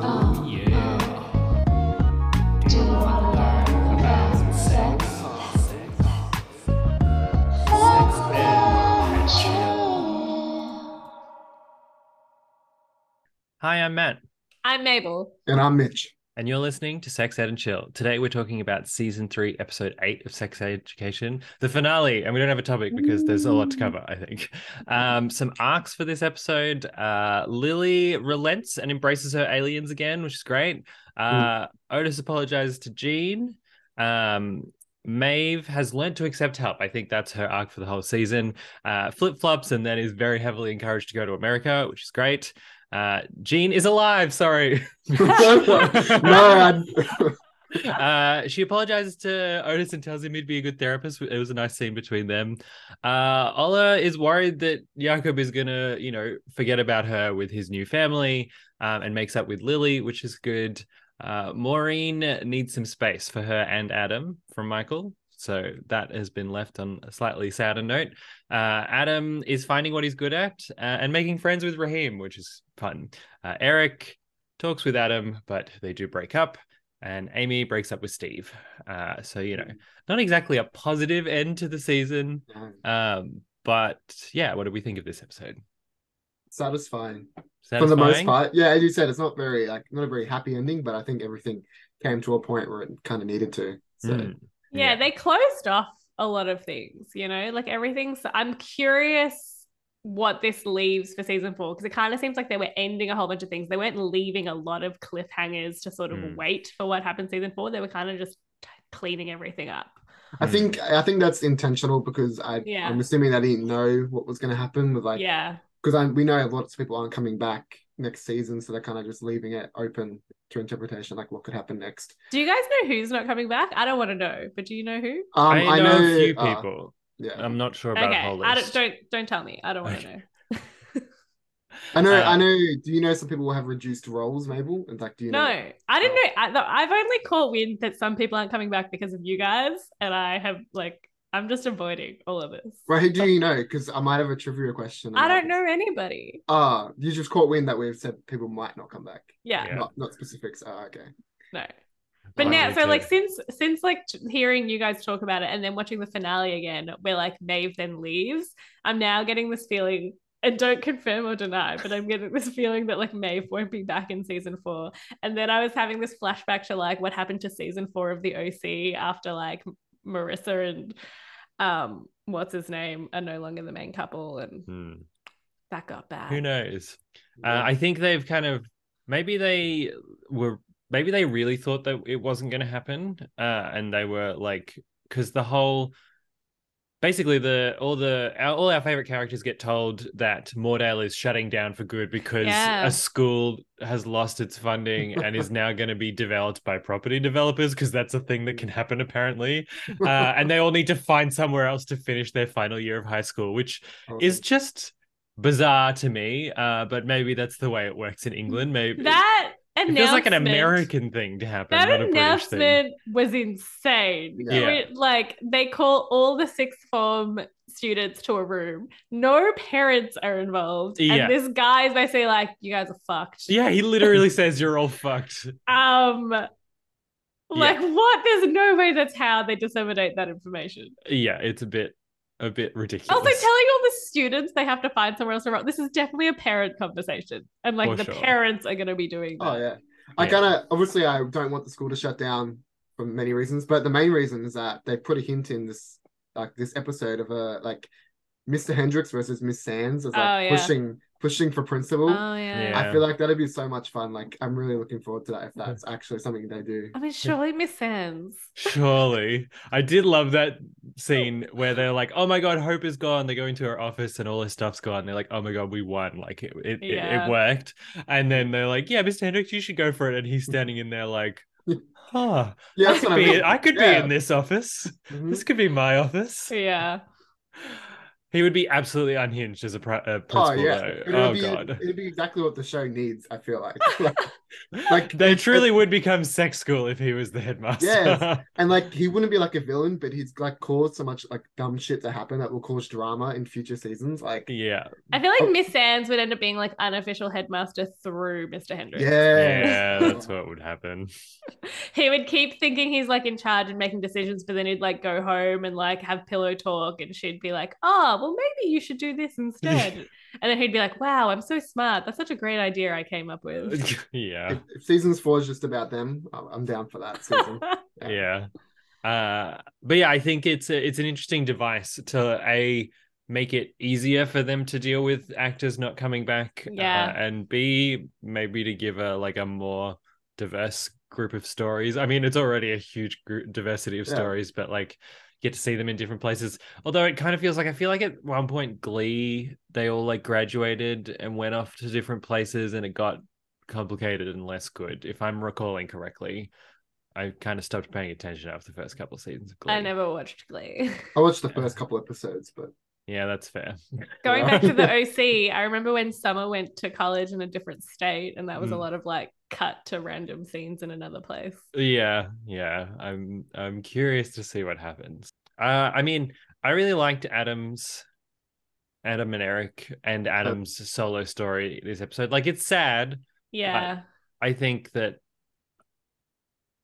Oh, yeah. Do you wanna learn about sex? Sex and chill. Hi, I'm Matt, I'm Mabel. And I'm Mitch. And you're listening to Sex Ed and Chill. Today, we're talking about season three, episode eight of Sex Education, the finale. And we don't have a topic because there's a lot to cover, I think. Um, some arcs for this episode. Uh, Lily relents and embraces her aliens again, which is great. Uh, Otis apologizes to Jean. Um, Maeve has learnt to accept help. I think that's her arc for the whole season. Uh, Flip flops and then is very heavily encouraged to go to America, which is great. Uh, Jean is alive. Sorry. no, uh, she apologizes to Otis and tells him he'd be a good therapist. It was a nice scene between them. Uh, Ola is worried that Jakob is gonna, you know, forget about her with his new family, um, and makes up with Lily, which is good. Uh, Maureen needs some space for her and Adam from Michael. So that has been left on a slightly sadder note. Uh, Adam is finding what he's good at uh, and making friends with Raheem, which is fun. Uh, Eric talks with Adam, but they do break up, and Amy breaks up with Steve. Uh, so you know, not exactly a positive end to the season. Um, but yeah, what do we think of this episode? satisfying for the most part. Yeah, as you said, it's not very like not a very happy ending, but I think everything came to a point where it kind of needed to. So Mm. Yeah, they closed off a lot of things, you know, like everything's. I'm curious what this leaves for season four because it kind of seems like they were ending a whole bunch of things. They weren't leaving a lot of cliffhangers to sort of Mm. wait for what happened season four. They were kind of just cleaning everything up. I think I think that's intentional because I Yeah. I'm assuming they didn't know what was going to happen with like yeah. because I we know lots of people aren't coming back next season, so they're kind of just leaving it open to interpretation, like what could happen next. Do you guys know who's not coming back? I don't want to know, but do you know who? Um, I, know a few uh, people. yeah, I'm not sure about okay, a whole I list. don't, don't don't tell me. I don't want to know. I know. uh, I know. Do you know some people will have reduced roles, Mabel? In fact, do you No, know? I didn't know. I, I've only caught wind that some people aren't coming back because of you guys, and I have like I'm just avoiding all of this. Right, who do you know? Because I might have a trivia question. I don't know anybody. Ah, you just caught wind that we've said people might not come back. Yeah, Yeah. Not not specifics. Ah, okay. no. But Might now, so to- like since since like hearing you guys talk about it and then watching the finale again, where like Maeve then leaves, I'm now getting this feeling. And don't confirm or deny, but I'm getting this feeling that like Maeve won't be back in season four. And then I was having this flashback to like what happened to season four of the OC after like Marissa and um what's his name are no longer the main couple and Hmm. that got bad. Who knows? Uh, I think they've kind of maybe they were maybe they really thought that it wasn't going to happen, uh, and they were like because the whole basically the all the our, all our favorite characters get told that Moordale is shutting down for good because Yeah. a school has lost its funding and is now going to be developed by property developers because that's a thing that can happen apparently, uh, and they all need to find somewhere else to finish their final year of high school, which is just bizarre to me. Uh, but maybe that's the way it works in England. Maybe That it announcement feels like an American thing to happen, That not a British thing. announcement was insane. Yeah. It- like they call all the sixth form students to a room. No parents are involved. Yeah. And this guy is basically like, you guys are fucked. Yeah, he literally says you're all fucked. Um like what? There's no way that's how they disseminate that information. Yeah, it's a bit a bit ridiculous. Also, telling all the students they have to find somewhere else to run. This is definitely a parent conversation, and like For the sure. parents are going to be doing oh, that. Oh yeah. I Yeah. kind of obviously I don't want the school to shut down for many reasons, but the main reason is that they put a hint in this like this episode of a like Mr. Hendricks versus Miss Sands as like Oh, yeah. pushing pushing for principal. Oh yeah. Yeah. I feel like that'd be so much fun. Like I'm really looking forward to that if that's actually something they do. I mean, surely Miss Sands. Surely. I did love that scene where they're like, oh my God, Hope is gone. They go into her office and all her stuff's gone. They're like, oh my God, we won. Like it, it, it- Yeah. it worked. And then they're like, yeah, Mr. Hendricks, you should go for it. And he's standing in there like, huh, Yeah, I could, what I be, mean. I could Yeah. be in this office. Mhm. This could be my office. Yeah. He would be absolutely unhinged as a, pri- a oh, principal. Oh yeah, though. But it Oh be, god. it'd be exactly what the show needs. I feel like, like, like they truly would become sex school if he was the headmaster. Yes. and like he wouldn't be like a villain, but he's like caused so much like dumb shit to happen that will cause drama in future seasons. Like, yeah. I feel like Oh. Miss Sands would end up being like unofficial headmaster through Mr. Hendricks. yeah, Yeah, that's what would happen. He would keep thinking he's like in charge and making decisions, but then he'd like go home and like have pillow talk, and she'd be like, "Oh, well, maybe you should do this instead." and then he'd be like, "Wow, I'm so smart. That's such a great idea I came up with." yeah. If, if seasons four is just about them, I'm I'm down for that season. yeah uh but yeah i think it's a, it's an interesting device to a make it easier for them to deal with actors not coming back Yeah. uh, and b maybe to give a like a more diverse group of stories i mean it's already a huge group, diversity of Yeah. stories but like get to see them in different places although it kind of feels like i feel like at one point glee they all like graduated and went off to different places and it got complicated and less good if i'm recalling correctly I kind of stopped paying attention after the first couple of seasons of Glee. I never watched Glee. I watched the first couple episodes, but Yeah, that's fair. Going back to the OC, I remember when Summer went to college in a different state, and that was a Mm. lot of like cut to random scenes in another place. yeah, yeah. I'm I'm curious to see what happens. Uh, I mean, I really liked Adam's Adam and Eric and Adam's solo story this episode. Like, it's sad. Yeah. I think that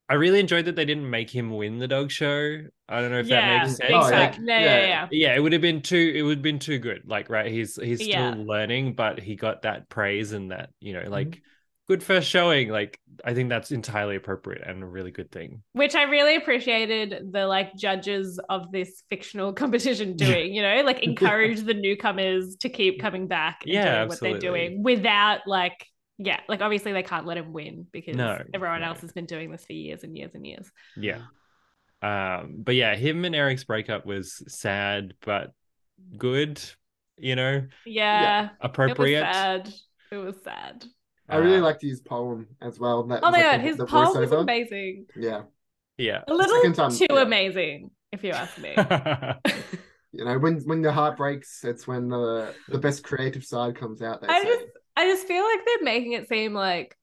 I really enjoyed that they didn't make him win the dog show. I don't know if yeah. that makes sense. Oh, Like, exactly. yeah, yeah, yeah. yeah, it would have been too. It would have been too good. Like, right? He's he's still Yeah. learning, but he got that praise and that you know, like, Mm-hmm. good first showing. Like, I think that's entirely appropriate and a really good thing. Which I really appreciated the like judges of this fictional competition doing, you know, like encourage the newcomers to keep coming back and Yeah, doing what they're absolutely. doing without like yeah, like obviously they can't let him win because No, everyone no. else has been doing this for years and years and years. Yeah. Um, but yeah, him and Eric's breakup was sad but good. You know, Yeah. It appropriate. was sad. It was sad. I really Uh, liked his poem as well. That Oh my like god, the- his the poem was amazing. Yeah, Yeah. A little time, too yeah. amazing, if you ask me. you know, when when the heart breaks, it's when the the best creative side comes out. I say. just I just feel like they're making it seem like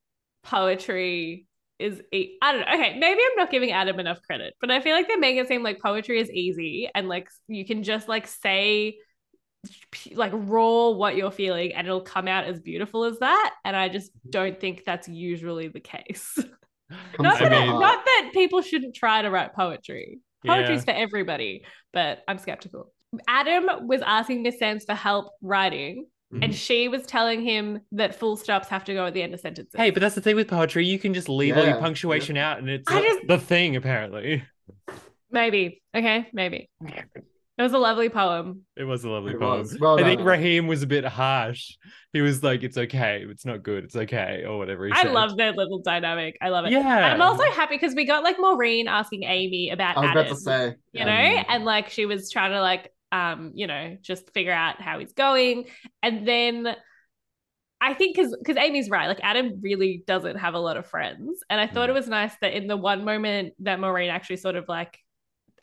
poetry is e- I don't know. Okay, maybe I'm not giving Adam enough credit, but I feel like they're making it seem like poetry is easy and like you can just like say like raw what you're feeling and it'll come out as beautiful as that and I just mm-hmm. don't think that's usually the case. Not that from mean- not that people shouldn't try to write poetry. Poetry's Yeah. for everybody, but I'm skeptical. Adam was asking Miss Sands for help writing Mm-hmm. and she was telling him that full stops have to go at the end of sentences. Hey, but that's the thing with poetry. You can just leave all your Yeah, punctuation out and it's I just- the thing, apparently. maybe. Okay, maybe. It was a lovely poem. It was a lovely It poem. Well I think done. Raheem was a bit harsh. He was like, it's okay. It's not good. It's okay. Or whatever he I said. love their little dynamic. I love it. Yeah. And I'm also happy because we got like Maureen asking Amy about I was Adam, about to say, you yeah. know, and like she was trying to like um, you know, just figure out how he's going. And then I think because because Amy's right, like Adam really doesn't have a lot of friends, and I thought Mm. it was nice that in the one moment that Maureen actually sort of like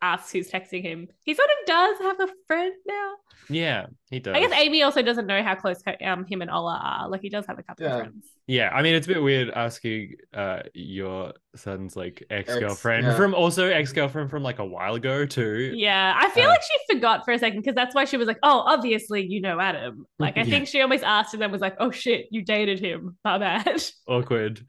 asks who's texting him, he sort of does have a friend now. Yeah, he does. I guess Amy also doesn't know how close her, um him and Ola are. Like he does have a couple Yeah. of friends. Yeah, I mean it's a bit weird asking uh your son's like ex-girlfriend yeah. from also ex-girlfriend from like a while ago too. Yeah, I feel Uh, like she forgot for a second because that's why she was like, "Oh, obviously you know Adam." Like I Yeah. think she almost asked and then was like, "Oh shit, you dated him." My bad. Awkward.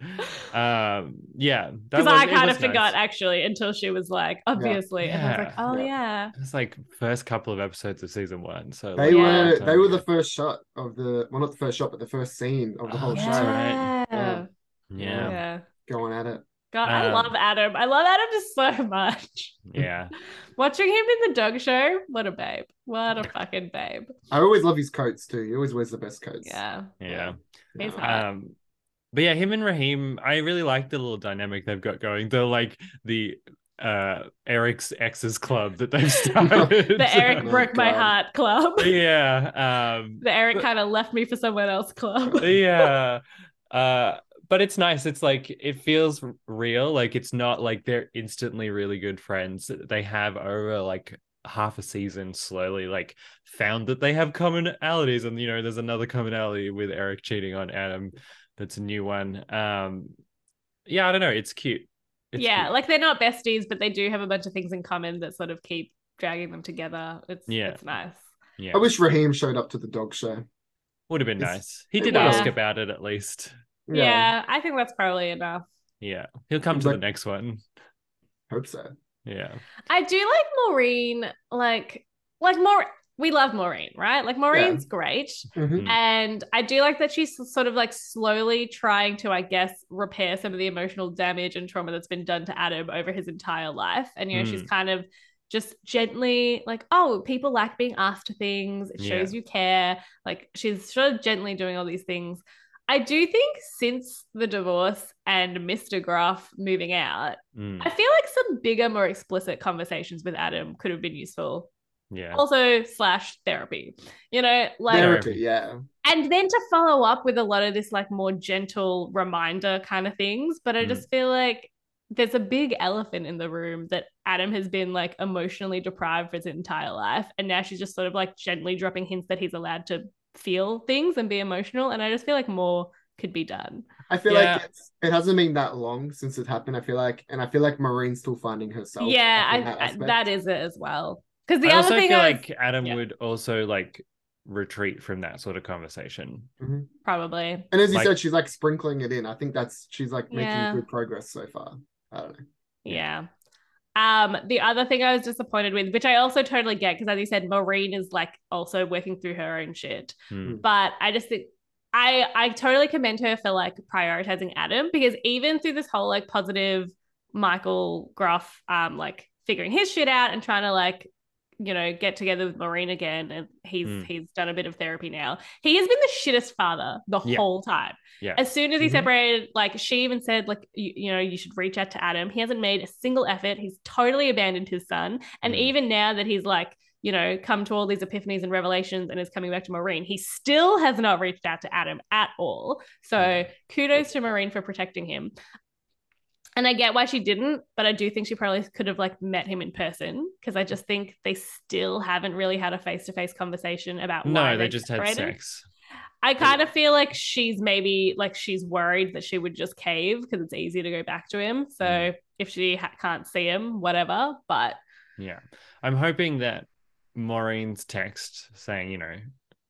Um yeah. Because I kind of forgot nice. actually until she was like, obviously, and I was like, "Oh Yeah. yeah." It's like first couple of episodes of season one. So They like, Yeah. a long were they were the first shot of the well not the first shot but the first scene of the Oh, whole that's show right. Yeah. Yeah. Yeah. going at it. God, I Um, love Adam. I love Adam just so much. Yeah. Watching him in the dog show, what a babe. What a fucking babe. I always love his coats too. He always wears the best coats. Yeah. Yeah. He's Yeah. hot. Um, but yeah, him and Raheem, I really like the little dynamic they've got going. The like the uh Eric's exes club that they've started. The Eric Oh broke my God. heart club. yeah. Um The Eric kind of left me for someone else club. yeah. Uh but it's nice. It's like it feels real. Like it's not like they're instantly really good friends. They have over like half a season slowly like found that they have commonalities and you know there's another commonality with Eric cheating on Adam that's a new one um yeah I don't know it's cute It's yeah, cute. like they're not besties, but they do have a bunch of things in common that sort of keep dragging them together. It's Yeah. it's nice. yeah I wish Raheem showed up to the dog show. Would have been it's- nice he did would ask about it at least Yeah. I think that's probably enough. yeah he'll come to the next one hope so. yeah I do like Maureen, like like more we love Maureen, right? Like Maureen's great. Mhm. And I do like that she's sort of like slowly trying to, I guess, repair some of the emotional damage and trauma that's been done to Adam over his entire life. And, you know, she's kind of just gently like, oh, people like being asked to things. It shows you care. Like she's sort of gently doing all these things. I do think since the divorce and Mr. Groff moving out, Mm, I feel like some bigger, more explicit conversations with Adam could have been useful. yeah Also, slash therapy, you know, like Therapy, yeah. and then to follow up with a lot of this like more gentle reminder kind of things but i Mm. just feel like there's a big elephant in the room that adam has been like emotionally deprived for his entire life and now she's just sort of like gently dropping hints that he's allowed to feel things and be emotional and i just feel like more could be done I feel Yeah. like it's, it hasn't been that long since it happened. I feel like, and I feel like Maureen's still finding herself. yeah like, in I, I, that is it as well because the I other also thing feel I was- like Adam yeah. would also like retreat from that sort of conversation. Mm-hmm. probably And as you like- said, she's like sprinkling it in. I think that's she's like making Yeah. good progress so far. I don't know. Yeah. Um, the other thing I was disappointed with, which I also totally get, because as you said, Maureen is like also working through her own shit. Hmm. But I just think I I totally commend her for like prioritizing Adam because even through this whole like positive Michael Groff um like figuring his shit out and trying to like you know get together with Maureen again and he's Mm. he's done a bit of therapy now. He has been the shittest father the Yeah. whole time. Yeah. As soon as he Mhm. separated, like she even said, like you, you know, you should reach out to Adam. He hasn't made a single effort. He's totally abandoned his son. And Mm. even now that he's like, you know, come to all these epiphanies and revelations and is coming back to Maureen, he still has not reached out to Adam at all. So Mm. kudos to Maureen for protecting him. And I get why she didn't, but I do think she probably could have like met him in person because I just think they still haven't really had a face to face conversation about No, they they just had sex. I kind of feel like she's maybe like she's worried that she would just cave because it's easy to go back to him. So Mm. if she ha- can't see him, whatever. But Yeah. I'm hoping that Maureen's text saying, you know,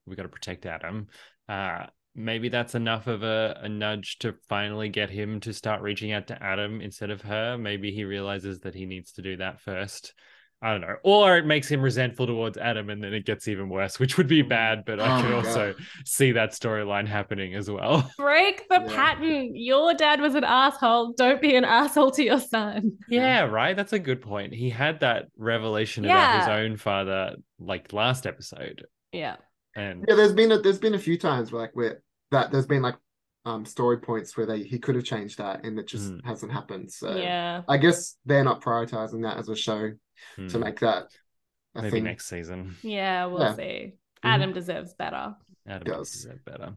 we got to protect Adam, uh, maybe that's enough of a, a nudge to finally get him to start reaching out to Adam instead of her. Maybe he realizes that he needs to do that first. I don't know. Or it makes him resentful towards Adam and then it gets even worse, which would be mm. bad, but I Oh could my also see that storyline happening as well. break the Yeah. pattern. Your dad was an asshole. Don't be an asshole to your son. Yeah, right. That's a good point. He had that revelation about his own father like last episode. Yeah. And Yeah, there's been a, there's been a few times where like where that there's been like um story points where they he could have changed that and it just Mm. hasn't happened. So Yeah. I guess they're not prioritizing that as a show to hmm, make that a maybe thing. next season. Yeah. We'll Yeah. see. Mhm. Adam deserves better. Adam Does. does that better.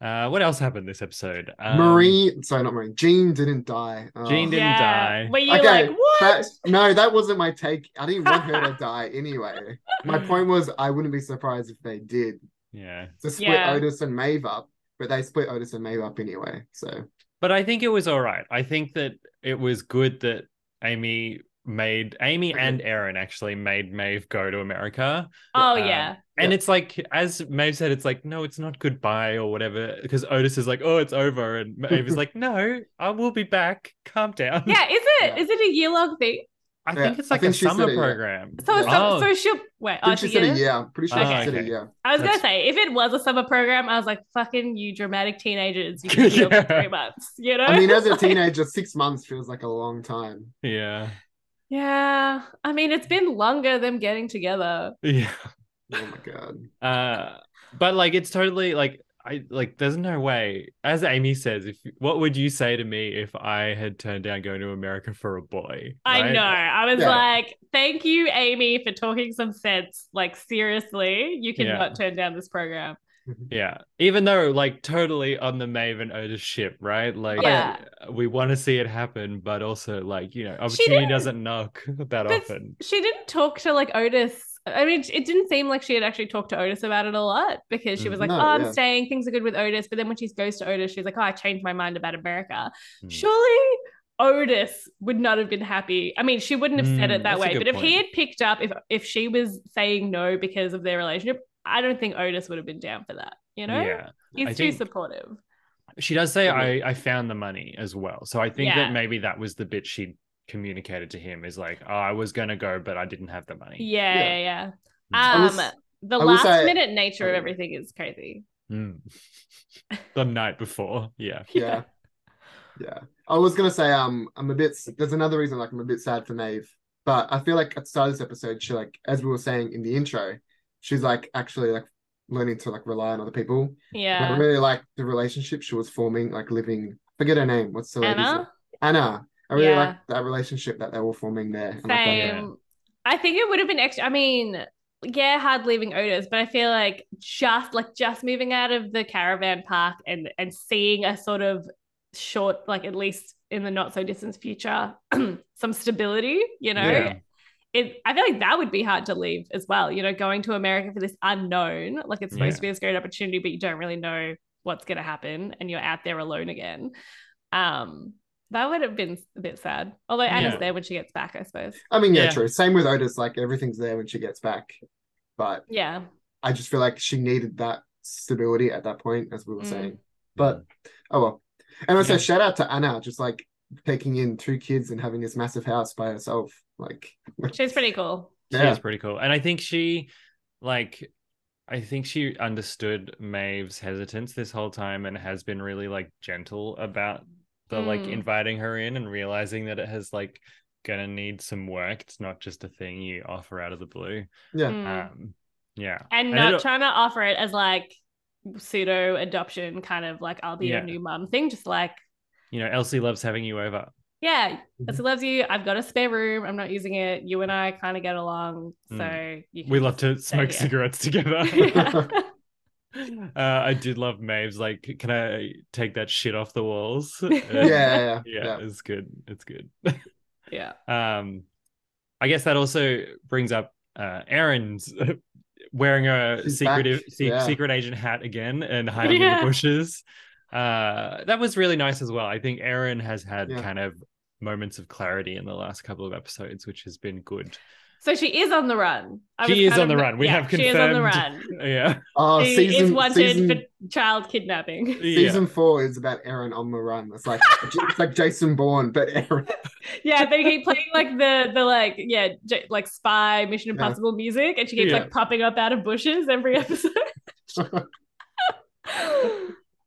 Uh, what else happened this episode? Um, Marie, sorry, not Marie. Jean didn't die. Oh. Jean didn't yeah. die. Were you Okay, like, what? That, no, that wasn't my take. I didn't want her to die anyway. My point was, I wouldn't be surprised if they did Yeah, to split Yeah. Otis and Maeve up, but they split Otis and Maeve up anyway. So but I think it was all right. I think that it was good that Amy made Amy and Erin actually made Maeve go to America. oh, Um, yeah. And Yeah. it's like, as Maeve said, it's like, no, it's not goodbye or whatever. Because Otis is like, oh, it's over. And Maeve is like, no, I will be back. Calm down. Yeah. Is it? Yeah. Is it a year long thing? I Yeah, think it's like think a summer it, yeah. program. So, Yeah. so, Oh. so she'll wait. I Oh, think it's she a said a year? year. I'm pretty sure Okay. she oh, said a year. I was That's- gonna say, if it was a summer program, I was like, "Fucking you, dramatic teenagers! You can do it Yeah. for three months." You know? I mean, as a teenager, six months feels like a long time. Yeah. yeah. I mean, it's been longer than getting together. Yeah. Oh my god. Uh, but like it's totally like I like there's no way. As Amy says, if what would you say to me if I had turned down going to America for a boy? I know. I was Yeah. like, "Thank you, Amy, for talking some sense." Like, seriously, you Yeah. cannot turn down this program. Yeah. Even though like totally on the Maven and Otis ship, right? Like Yeah. we want to see it happen, but also like, you know, She opportunity doesn't knock that But often. she didn't talk to like Otis. I mean, it didn't seem like she had actually talked to Otis about it a lot because she was like, No, "Oh, I'm yeah. staying. Things are good with Otis." But then when she goes to Otis, she's like, "Oh, I changed my mind about America." Mm. Surely Otis would not have been happy. I mean, she wouldn't have said Mm, it that way. But if he had picked up, if if she was saying no because of their relationship, I don't think Otis would have been down for that. You know, Yeah. he's I too supportive. She does say. I I found the money as well. So I think Yeah. that maybe that was the bit she communicated to him is like, oh, I was gonna go, but I didn't have the money. Yeah, Yeah. yeah, yeah. Um, was- the I last say- minute nature Oh, of everything is crazy. Mm. the night before. Yeah. Yeah. Yeah. I was gonna say um I'm a bit there's another reason like I'm a bit sad for Maeve. But I feel like at the start of this episode, she like as we were saying in the intro, she's like actually like learning to like rely on other people. And I really like the relationship she was forming, like living forget her name. What's the lady's name? Anna? I really Yeah. like that relationship that they were forming there. like, Same. I think it would have been extra. I mean, yeah, hard leaving Otis, but I feel like just like just moving out of the caravan park and and seeing a sort of short, like at least in the not so distant future, some stability. You know, Yeah. it. I feel like that would be hard to leave as well. You know, going to America for this unknown, like it's supposed Yeah. to be this great opportunity, but you don't really know what's going to happen, and you're out there alone again. Um. That would have been a bit sad. Although Anna's Yeah. there when she gets back, I suppose. I mean, yeah, Yeah. true. Same with Otis, like everything's there when she gets back. But Yeah. I just feel like she needed that stability at that point, as we were Mm. saying. But oh well. And also Yeah. shout out to Anna, just like taking in two kids and having this massive house by herself. Like She's pretty cool. She Yeah. is pretty cool. And I think she like I think she understood Maeve's hesitance this whole time and has been really like gentle about the like Mm. inviting her in and realizing that it has like gonna need some work. It's not just a thing you offer out of the blue. yeah. Mm. Um yeah. and And not it- trying to offer it as like pseudo adoption kind of like I'll be Yeah. your new mum thing. Just like, you know, Elsie loves having you over. yeah, Mm-hmm. Elsie loves you. I've got a spare room. I'm not using it. You and I kind of get along. So you can Mm. We love to smoke here. cigarettes together. Yeah. uh, I did love Maeve's like, can I take that shit off the walls? yeah, yeah, yeah, yeah, yeah. it's good. It's good. yeah. um, I guess that also brings up uh, Erin's wearing a She's secretive se- yeah. secret agent hat again and hiding in the bushes. Uh, that was really nice as well. I think Erin has had Yeah. kind of moments of clarity in the last couple of episodes, which has been good. So she is on the run. I She is on the of- run. We yeah, have She is on the run. Yeah, Oh, she season is wanted season, for child kidnapping. season yeah. four is about Erin on the run. It's like it's like Jason Bourne, but Erin. Yeah, they keep playing like the the like yeah j- like spy Mission Yeah. Impossible music, and she keeps Yeah. like popping up out of bushes every episode.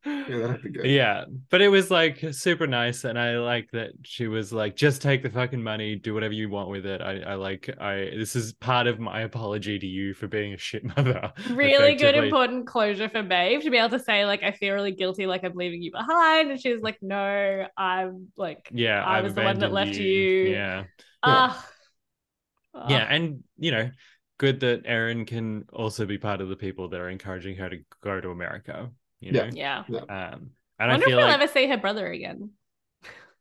Yeah, that'd be good. Yeah, but it was like super nice, and I like that she was like, "Just take the fucking money, do whatever you want with it." I, I like, I this is part of my apology to you for being a shit mother. really good important closure for Maeve to be able to say like I feel really guilty, like I'm leaving you behind, and she's like, no, I'm like Yeah, I I've was the one that left you. Yeah, ah. yeah, and you know, good that Erin can also be part of the people that are encouraging her to go to America. You know, yeah. um, I and I wonder feel if we'll like ever see her brother again.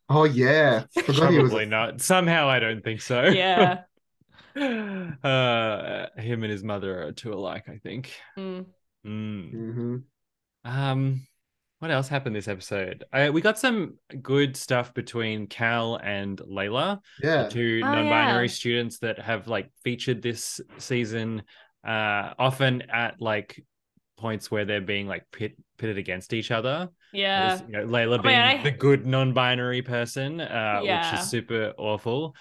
Oh yeah, Forgot was probably not. Somehow, I don't think so. Yeah. uh, him and his mother are too alike. I think. Mm. Mm. Mhm. Um, what else happened this episode? Uh, we got some good stuff between Cal and Layla, Yeah, the two Oh, non-binary yeah. students that have like featured this season, uh, often at like points where they're being like pit pitted against each other. Yeah. You know, Layla Oh, being man, I- the good non-binary person, uh, which is super awful.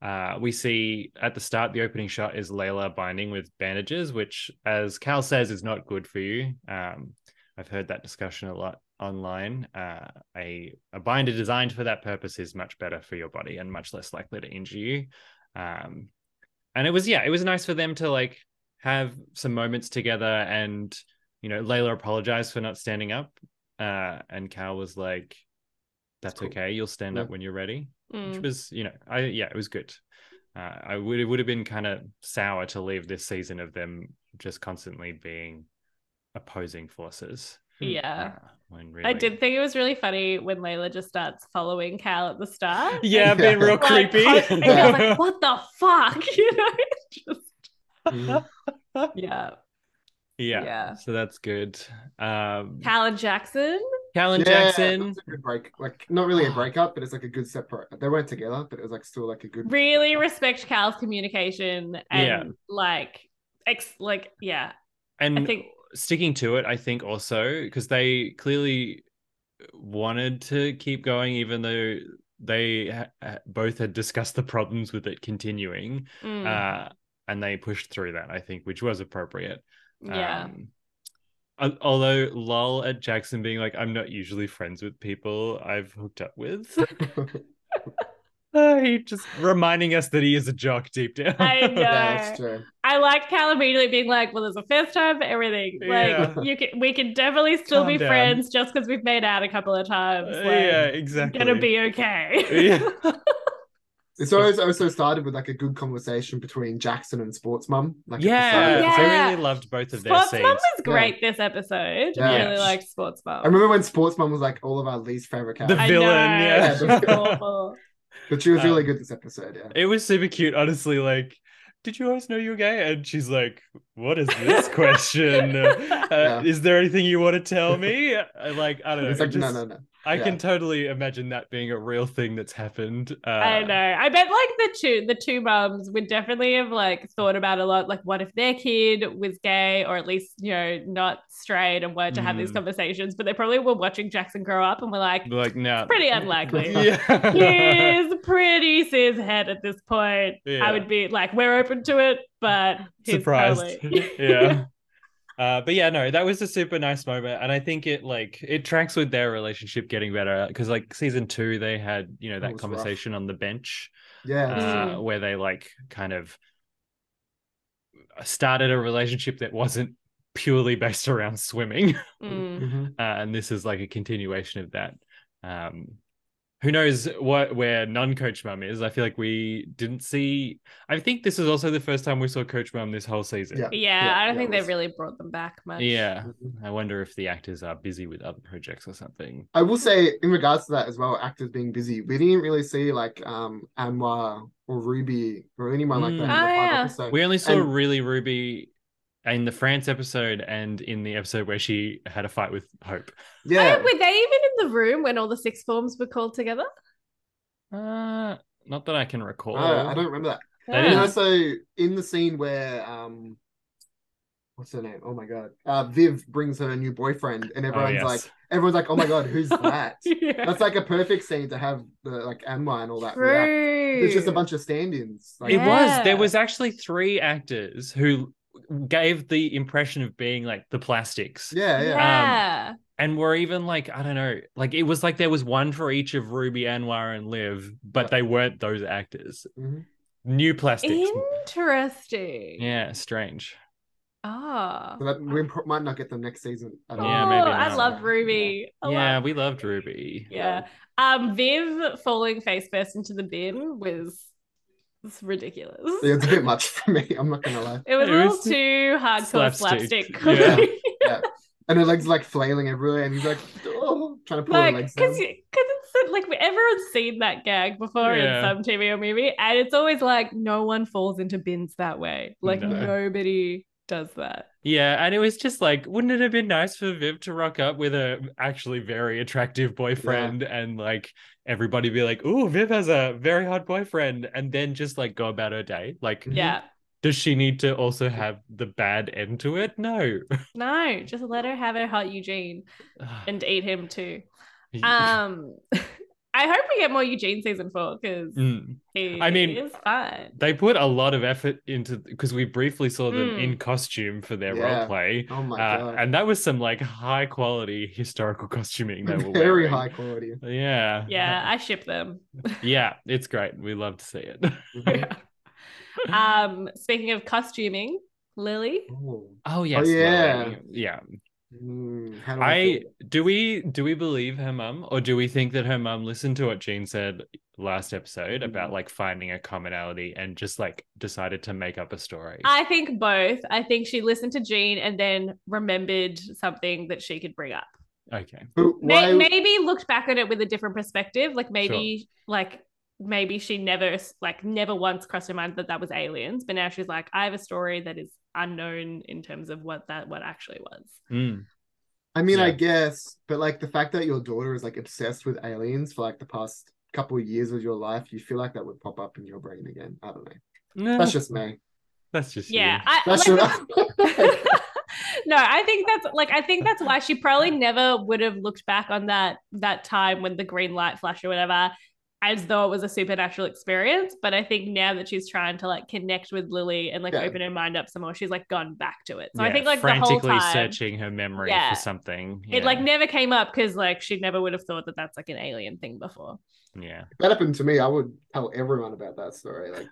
Uh, we see at the start the opening shot is Layla binding with bandages, which, as Cal says, is not good for you. Um, I've heard that discussion a lot online. Uh, a a binder designed for that purpose is much better for your body and much less likely to injure you. Um, and it was yeah, it was nice for them to like have some moments together and you know Layla apologized for not standing up uh and Cal was like that's cool. okay you'll stand Yeah. up when you're ready which Mm. was you know I yeah it was good uh I would it would have been kind of sour to leave this season of them just constantly being opposing forces. Yeah. Uh, when I did think it was really funny when Layla just starts following Cal at the start. Yeah, And, being real like, creepy. po- and I was like, what the fuck? You know? Just, Mhm. yeah. Yeah. Yeah. So that's good. Um, Cal and Jackson. Callan Yeah, Jackson. that a good break. Like not really a breakup, but it's like a good separate. They weren't together, but it was like still like a good. Really respect Cal's communication and Yeah. like ex like yeah. And I think sticking to it, I think also because they clearly wanted to keep going, even though they ha- ha- both had discussed the problems with it continuing, mm, uh, and they pushed through that. I think, which was appropriate. Yeah. Um, although lol at Jackson being like, I'm not usually friends with people I've hooked up with. Uh, he just reminding us that he is a jock deep down. I know. yeah, that's true. I like Cal immediately being like, "Well, there's a first time for everything. Yeah. Like, you can, we can definitely still Calm be down. friends just because we've made out a couple of times. Uh, Like, yeah, exactly. gonna be okay." Yeah. It's always also started with like a good conversation between Jackson and Sports Mum. Like Yeah, start of the Yeah. episode. I really loved both of their Sports scenes. Mum was great this episode. Yeah. I really Yes. liked Sports Mum. I remember when Sports Mum was like all of our least favorite characters, I villain, know, yeah. she was but she was really good this episode. Yeah. It was super cute, honestly. Like, did you always know you were gay? And she's like, "What is this question? Uh, Yeah. Is there anything you want to tell me?" Uh, Like, I don't know. It's like just- no, no, no. I yeah. can totally imagine that being a real thing that's happened. Uh, I know. I bet like the two the two mums would definitely have like thought about a lot. Like, what if their kid was gay or at least you know not straight and were to have these Mm. conversations? But they probably were watching Jackson grow up and were like, Like, no, pretty unlikely. Yeah. He's pretty cis head at this point. Yeah. I would be like, we're open to it, but he's surprised. probably- yeah. Uh, but yeah, no, that was a super nice moment, and I think it like it tracks with their relationship getting better because like season two they had you know That that was rough. conversation on the bench Yeah. uh, Mm. where they like kind of started a relationship that wasn't purely based around swimming, Mm. Mhm. uh, and this is like a continuation of that. Um, who knows what where non-coach mum is? I feel like we didn't see. I think this is also the first time we saw Coach Mum this whole season. Yeah. Yeah, I don't yeah, think it they've really brought them back much. Yeah. Mhm. I wonder if the actors are busy with other projects or something. I will say in regards to that as well, actors being busy, we didn't really see like um Anwar or Ruby or anyone like that in Mm. the Oh, final yeah. episode. We only saw And- really Ruby in the France episode and in the episode where she had a fight with Hope. Yeah. Oh, were they even in the room when all the six forms were called together? Uh, not that I can recall. Oh, I don't remember that. They And didn't- also in the scene where um what's her name? Oh my god. Uh Viv brings her new boyfriend and Oh, everyone's yes. like everyone's like, Oh my god, who's that? yeah. That's like a perfect scene to have the like Anwar and all that react. True. It's just a bunch of stand-ins. Like, It was. There was actually three actors who gave the impression of being like the plastics. yeah, yeah. Yeah. And were even like, I don't know, like it was like there was one for each of Ruby, Anwar, and Liv, but they weren't those actors. Mhm. New plastics. Interesting. Yeah, strange. Ah. So we might not get them next season. at all. Yeah, oh, maybe I love Ruby. I yeah, love- we loved Ruby. yeah. Um, Viv falling face first into the bin was, was ridiculous. Yeah, it's a bit much for me. I'm not gonna lie. It was It a little was too hardcore slapstick. slapstick. Yeah. And her legs like flailing everywhere, and he's like, oh, trying to pull like her legs because down. because it's like everyone's seen that gag before Yeah. in some TV or movie, and it's always like no one falls into bins that way. Like No. nobody does that. Yeah, and it was just like, wouldn't it have been nice for Viv to rock up with a actually very attractive boyfriend and like everybody be like, "Ooh, Viv has a very hot boyfriend," and then just like go about her day? Like. Yeah. does she need to also have the bad end to it? No. No, just let her have her hot Eugene and eat him too. Um, I hope we get more Eugene season four because Mm. he I mean, is fun. They put a lot of effort into because we briefly saw them Mm. in costume for their Yeah. role play. Oh my Uh, god. and that was some like high quality historical costuming they were Very wearing. high quality. Yeah. Yeah, I ship them. Yeah, it's great. We love to see it. Mhm. um, speaking of costuming, Lily. Oh. Oh yes, yeah. Lily. yeah. Mm, how do I, I do we do we believe her mum, or do we think that her mum listened to what Jean said last episode about Mm. like finding a commonality and just like decided to make up a story? I think both. I think she listened to Jean and then remembered something that she could bring up. okay. But May- why? maybe looked back at it with a different perspective. Like maybe, like maybe she never, like never once crossed her mind that that was aliens. But now she's like, I have a story that is unknown in terms of what that what actually was. Mm. I mean, I guess, but like the fact that your daughter is like obsessed with aliens for like the past couple of years of your life, you feel like that would pop up in your brain again. I don't know. No, That's just me. that's just Yeah, you. I, That's like- just- no, I think that's like I think that's why she probably never would have looked back on that that time when the green light flashed or whatever as though it was a supernatural experience. But I think now that she's trying to like connect with Lily and like Yeah. open her mind up some more, she's like gone back to it. So I think like the whole frantically time searching her memory Yeah. for something. it like never came up because like she never would have thought that that's like an alien thing before. yeah. If that happened to me, I would tell everyone about that story. Like,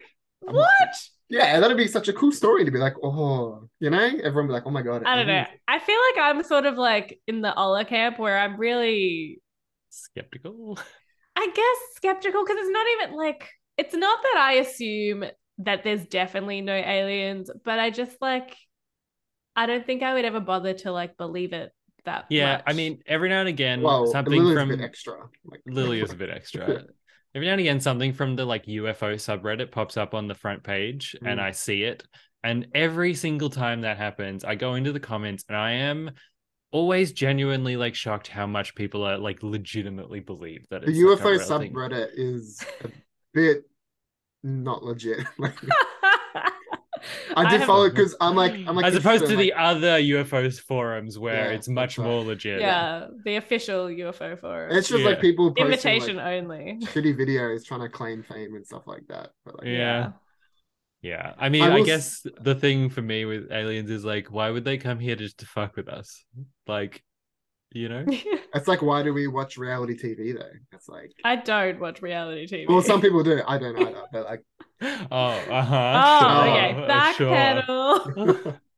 I'm- What? yeah, that'd be such a cool story to be like, oh, you know, everyone be like, oh my god. I don't know. I feel like I'm sort of like in the Ola camp where I'm really Skeptical. I guess skeptical because it's not even like it's not that I assume that there's definitely no aliens, but I just like I don't think I would ever bother to like believe it that Yeah, I mean, every now and again, Well, something Lily's from a bit extra. Like, Lily is a bit extra. Every now and again, something from the like UFO subreddit pops up on the front page, and Mm. I see it. And every single time that happens, I go into the comments, and I am always genuinely like shocked how much people are like legitimately believe that the it's like, a UFO thing. subreddit is a bit not legit. I did have- follow it because I'm like, I'm like, as opposed to interested, the other UFOs forums where Yeah, it's much right. more legit. Yeah, the official UFO forum. it's just Yeah. like people posting Invitation like, only. shitty videos trying to claim fame and stuff like that. But like, Yeah. Yeah, I mean, I I, will s- guess the thing for me with aliens is like, why would they come here just to fuck with us? Like, you know? it's like, why do we watch reality TV though? It's like, I don't watch reality TV. well, some people do. I don't either, but like, oh, uh huh. Oh, Sure, okay. Backpedal.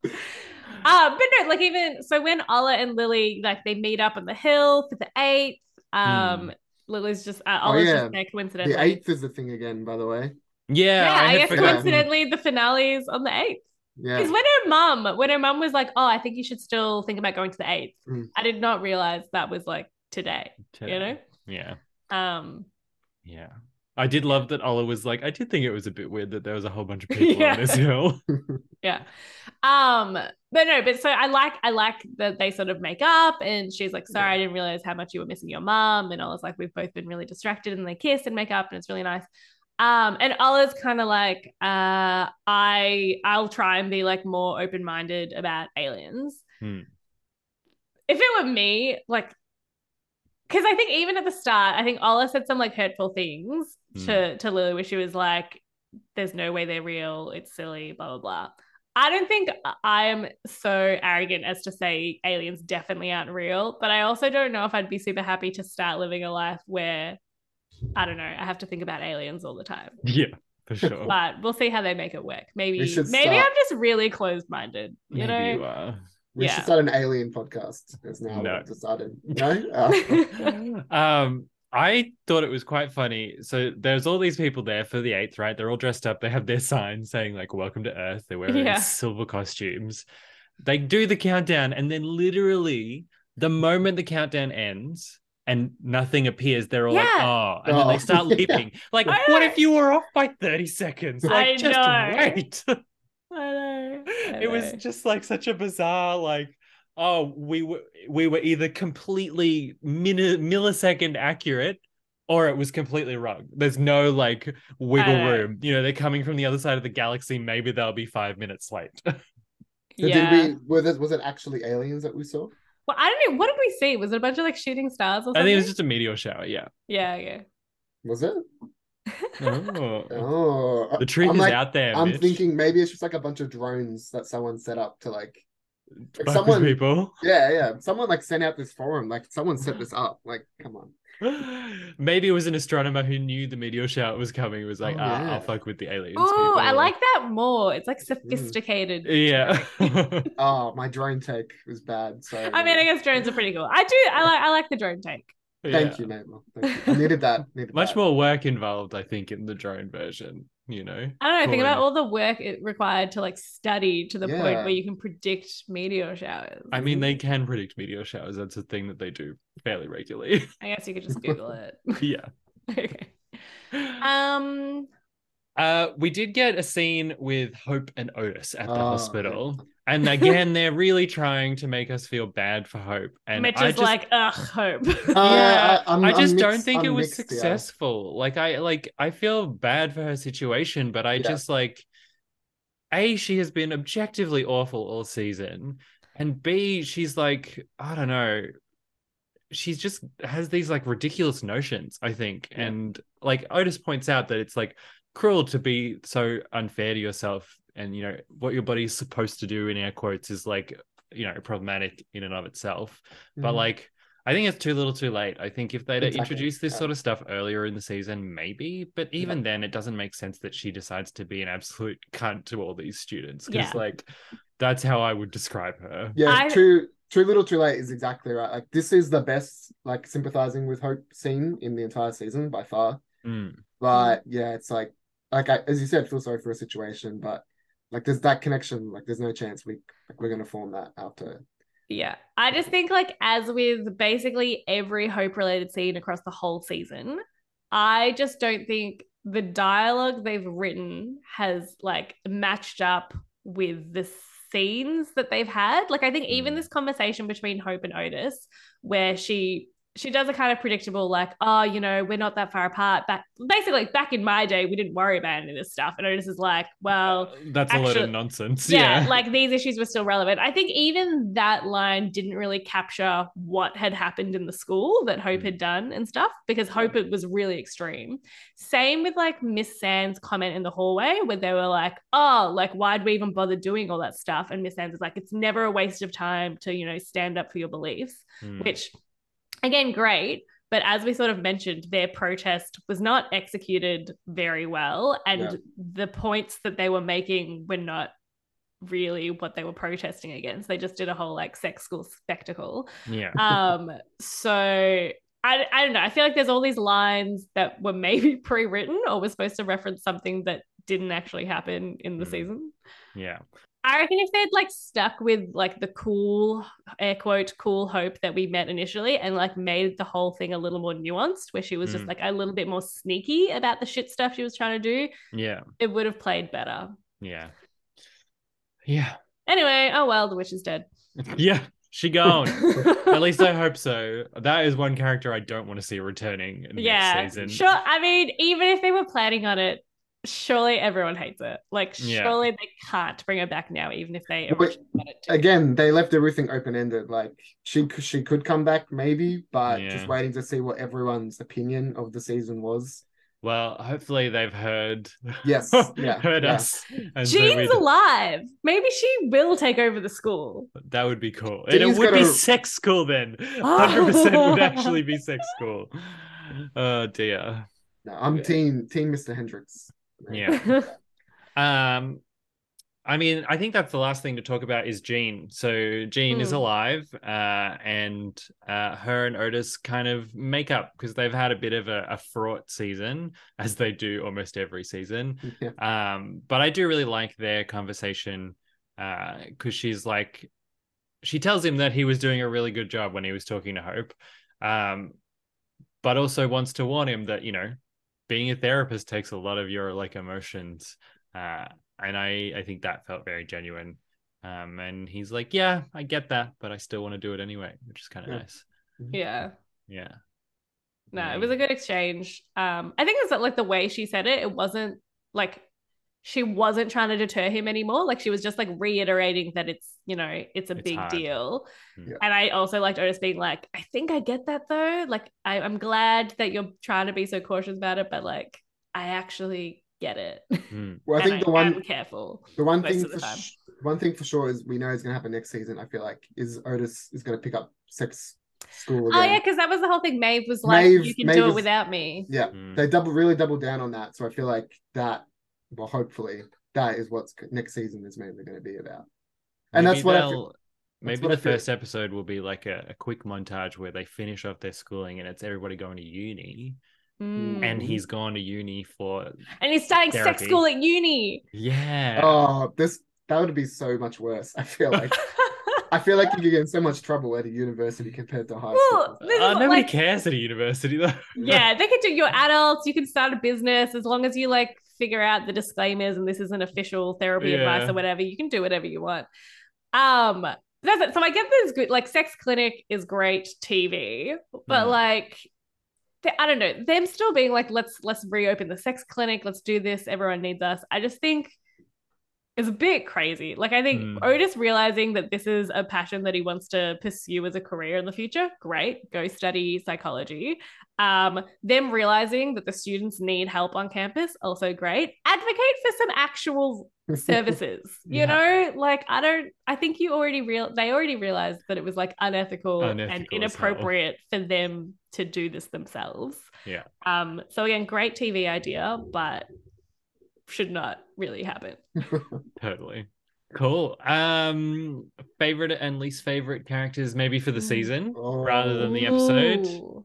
Uh, but no, like even so when Ola and Lily like they meet up on the hill for the eighth. Um Lily's just uh, Oh, yeah. just there coincidentally. the eighth is the thing again, by the way. Yeah, Yeah, I, I, guess forgotten. coincidentally the finale is on the eighth. Yeah, Because when her mum, when her mum was like, "Oh, I think you should still think about going to the eighth, Mm. I did not realize that was like today. today. You know. Yeah, Um. yeah. I did love that Ola was like, I did think it was a bit weird that there was a whole bunch of people Yeah. on this hill. Yeah. Um, but no, but so I like I like that they sort of make up and she's like, sorry, I didn't realize how much you were missing your mom. And I was like, we've both been really distracted and they kiss and make up and it's really nice. Um, and Ola's kind of like, uh, I I'll try and be like more open-minded about aliens. Hmm. If it were me, like because I think even at the start, I think Ola said some like hurtful things to to Lily where she was like, there's no way they're real, it's silly, blah blah blah. I don't think I am so arrogant as to say aliens definitely aren't real, but I also don't know if I'd be super happy to start living a life where I don't know, I have to think about aliens all the time. yeah, for sure. But we'll see how they make it work. Maybe maybe start- I'm just really closed minded. You Maybe know? you are. we yeah. should start an alien podcast. It's now No. decided. No, Oh. um I thought it was quite funny. So there's all these people there for the eighth, right? They're all dressed up. They have their signs saying like "Welcome to Earth." They're wearing Yeah. silver costumes. They do the countdown, and then literally the moment the countdown ends and nothing appears, they're all like, "Oh," and then Oh, they start yeah. leaping. Like, I what know. if you were off by thirty seconds? Like, I just know. wait. I know. I it was just like such a bizarre like oh we were we were either completely minute millisecond accurate or it was completely wrong there's no like wiggle know. room you know they're coming from the other side of the galaxy maybe they'll be five minutes late So yeah. did we? Was it, was it actually aliens that we saw? Well, I don't know. What did we see? Was it a bunch of like shooting stars or something? i think it was just a meteor shower yeah Yeah, yeah. Was it? oh. Oh, the truth I'm is like, out there I'm Mitch. thinking maybe it's just like a bunch of drones that someone set up to like. Fuck with someone- people Yeah, yeah. Someone like sent out this forum. Like someone set this up. Like, come on. maybe it was an astronomer who knew the meteor shower was coming It was like Oh, ah yeah. i'll fuck with the aliens Oh. I like that more. It's like sophisticated. yeah Oh, my drone take was bad. So I mean, I guess drones are pretty cool. I do. I like. I like the drone take. Thank Yeah. you, Mabel. Thank you. I needed that. Needed Much that. more work involved, I think, in the drone version. You know, I don't know. Think about all the work it required to like study to the point where you can predict meteor showers. I mean, they can predict meteor showers. That's a thing that they do fairly regularly. I guess you could just Google it. yeah. okay. Um. Uh, we did get a scene with Hope and Otis at the Oh, hospital, and again, they're really trying to make us feel bad for Hope. And Mitch I is just, like, ugh, hope. Uh, yeah, I- I'm- I I'm just don't mixed- think it I'm was mixed, yeah. successful. Like I like I feel bad for her situation, but I Yeah. just like A, she has been objectively awful all season. And B, she's like, I don't know. She's just has these like ridiculous notions, I think. Yeah. And like Otis points out that it's like cruel to be so unfair to yourself. And you know, what your body's supposed to do in air quotes is like, you know, problematic in and of itself but Mhm. like I think it's too little too late. I think if they'd Exactly, introduced this yeah. sort of stuff earlier in the season, maybe. But even then, it doesn't make sense that she decides to be an absolute cunt to all these students. Because Yeah. like that's how I would describe her. Yeah, I- too too little, too late is exactly right. Like this is the best like sympathizing with Hope scene in the entire season by far. Mm. But yeah, it's like like I, as you said, feel sorry for a situation, but like there's that connection. Like there's no chance we like we're gonna form that after. Yeah. I just think like as with basically every hope related scene across the whole season, I just don't think the dialogue they've written has like matched up with the scenes that they've had. Like I think even Mm. this conversation between Hope and Otis where she she does a kind of predictable like, oh, you know, we're not that far apart. Back basically back in my day, we didn't worry about any of this stuff. And Otis is like, well, that's a lot of nonsense. yeah, Yeah, like these issues were still relevant. I think even that line didn't really capture what had happened in the school that Hope Mm. had done and stuff because Hope it was really extreme. Same with like Miss Sands' comment in the hallway where they were like, "Oh, like why'd we even bother doing all that stuff?" And Miss Sands is like, "It's never a waste of time to you know stand up for your beliefs," Mm. which again, great. But as we sort of mentioned, their protest was not executed very well. And Yeah. the points that they were making were not really what they were protesting against. They just did a whole like sex school spectacle. yeah. Um, so I, I don't know. I feel like there's all these lines that were maybe pre-written or were supposed to reference something that didn't actually happen in the Mm. season. yeah. I reckon if they'd like stuck with like the cool air quote cool hope that we met initially and like made the whole thing a little more nuanced where she was just Mm. like a little bit more sneaky about the shit stuff she was trying to do, Yeah. it would have played better. Yeah. Yeah. Anyway, oh well, the witch is dead. Yeah. She gone. At least I hope so. That is one character I don't want to see returning in yeah, sure. I mean, even if they were planning on it, surely everyone hates it. Like, Yeah. surely they can't bring her back now, even if they But originally. Again, they left everything open ended. Like she she could come back maybe, but Yeah. just waiting to see what everyone's opinion of the season was. Well, hopefully they've heard Yes, yeah, heard yeah. us. And Jean's we- alive. Maybe she will take over the school. that would be cool. And it would be gotta- sex school then. 100% would oh. actually be sex school. Oh dear. No, I'm Yeah. team team Mr. Hendricks. Yeah. Um I mean, I think that's the last thing to talk about is Jean. So Jean is Hmm. alive, uh, and uh, her and Otis kind of make up because they've had a bit of a, a fraught season, as they do almost every season. Yeah. Um, but I do really like their conversation uh because she's like, she tells him that he was doing a really good job when he was talking to Hope, um, but also wants to warn him that you know, being a therapist takes a lot of your like emotions, uh, and I I think that felt very genuine. Um, and he's like, yeah, I get that, but I still want to do it anyway, which is kind of Yeah. nice. yeah. Yeah. No, it was a good exchange. Um, I think it's like the way she said it, it wasn't like she wasn't trying to deter him anymore. Like she was just like reiterating that it's, you know, it's a It's big hard. deal. Yeah. And I also liked Otis being like, I think I get that though. Like I, I'm glad that you're trying to be so cautious about it, but like I actually get it. Mm. Well, I And think the one careful. the one thing the for sh- one thing for sure is we know is going to happen next season. I feel like is Otis is going to pick up sex school again. Oh yeah, because that was the whole thing. Maeve was like, Maeve- "You can Maeve do it is- without me." Yeah, Mm. they double really double down on that. So I feel like that, well, hopefully that is what's next season is mainly going to be about. And Maybe that's what I they'll- maybe what the I first episode will be like a, a quick montage where they finish off their schooling and it's everybody going to uni, Mm. and he's gone to uni for and he's starting sex school at uni. yeah. Oh, this that would be so much worse. I feel like I feel like you get in so much trouble at a university compared to high Well, school. Uh, nobody like- cares at a university though. yeah, they can do. You're adults. You can start a business as long as you like figure out the disclaimers and this isn't official therapy advice or whatever. You can do whatever you want. Um, that's it. So I get this good. Like, Sex Clinic is great TV, but Mm. like. I don't know. Them still being like, let's let's reopen the sex clinic. Let's do this. Everyone needs us. I just think is a bit crazy. Like I think Mm. Otis realizing that this is a passion that he wants to pursue as a career in the future, great. Go study psychology. Um, them realizing that the students need help on campus, also great. Advocate for some actual services. You Yeah. know, like I don't I think you already real they already realized that it was like unethical, and Unethical hell. inappropriate for them to do this themselves. Yeah. Um, so again, great TV idea, but should not really happen. Totally. Cool. Um favorite and least favorite characters maybe for the Mm. season Oh. rather than the episode. Ooh.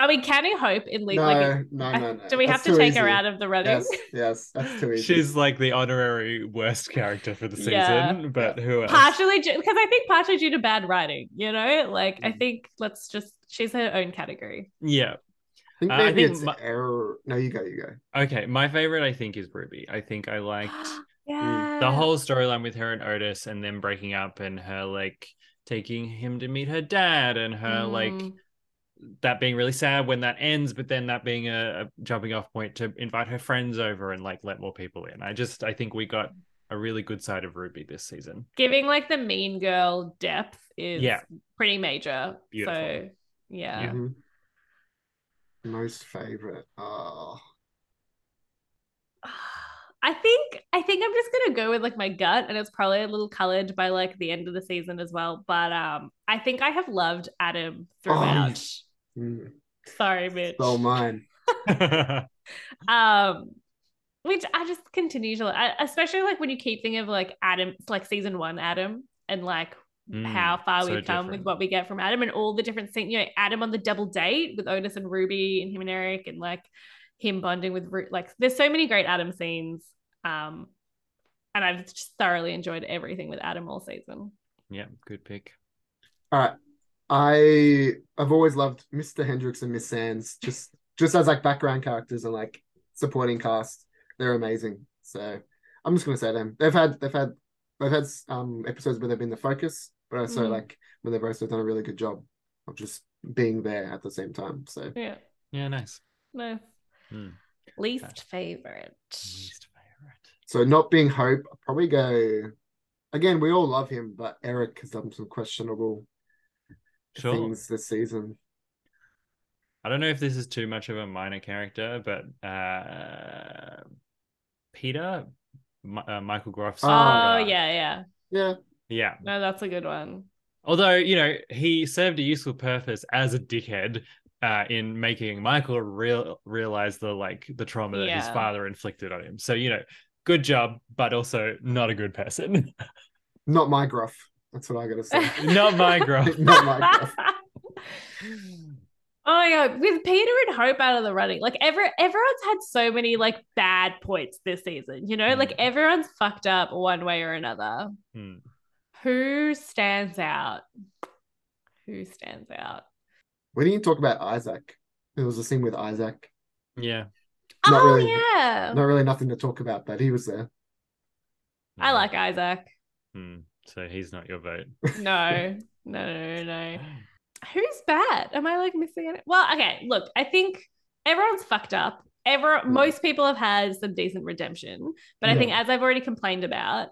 Are we counting Hope in league? No, like, no, no, no. do we That's have to too take her out of the running? Yes, yes, that's too easy. She's like the honorary worst character for the season, Yeah. but who else? partially because I think partially due to bad writing. You know, like I Mm. think let's just she's her own category. Yeah. I think Uh, I think it's my- error. No, you go, you go. Okay, my favorite I think is Ruby. I think I liked yeah, the whole storyline with her and Otis and them breaking up and her like taking him to meet her dad and her like Mm. that being really sad when that ends, but then that being a, a jumping off point to invite her friends over and like let more people in. I just I think we got a really good side of Ruby this season. giving like the mean girl depth is Yeah. pretty major. Beautiful. So yeah. Mhm. Most favorite. Oh, I think I think I'm just gonna go with like my gut, and it's probably a little colored by like the end of the season as well. But um, I think I have loved Adam throughout. mm, Sorry, Mitch. so mine. um, which I just continue to, I, especially like when you keep thinking of like Adam, like season one Adam, and like Mm, how far so we've come with what we get from Adam, and all the different things. You know, Adam on the double date with Otis and Ruby, and him and Eric, and like him bonding with Ru- like. There's so many great Adam scenes. Um, and I've just thoroughly enjoyed everything with Adam all season. yeah, good pick. All right. I I've always loved Mr. Hendricks and Miss Sands just just as like background characters and like supporting cast. They're amazing. So I'm just gonna say them. They've had they've had they've had um episodes where they've been the focus, but also Mm. like when they've also done a really good job of just being there at the same time. So Yeah, Yeah, nice. nice. Hmm. Least favorite. Least favorite. so not being Hope, I'll probably go again, we all love him, but Eric has done some questionable Sure. things this season. I don't know if this is too much of a minor character, but uh Peter, Mi- uh, Michael Groff's. Oh, father. yeah, yeah. Yeah. Yeah. No, that's a good one. Although you know he served a useful purpose as a dickhead uh, in making Michael real realize the like the trauma that his father inflicted on him. So you know, good job, but also not a good person. Not my Groff. That's what I gotta say. not my Groff. Not my Groff. Oh my god, with Peter and Hope out of the running, like ever everyone's had so many like bad points this season, you know? Like Mm. everyone's fucked up one way or another. Hmm. Who stands out? Who stands out? We didn't talk about Isaac. There was a scene with Isaac. Yeah, Not oh really- yeah. Not really nothing to talk about, but he was there. I like Isaac. Hmm. So he's not your vote. No, no, no, no, no. Who's bad? Am I like missing it? Well, okay, look, I think everyone's fucked up. Ever most people have had some decent redemption, but I think as I've already complained about,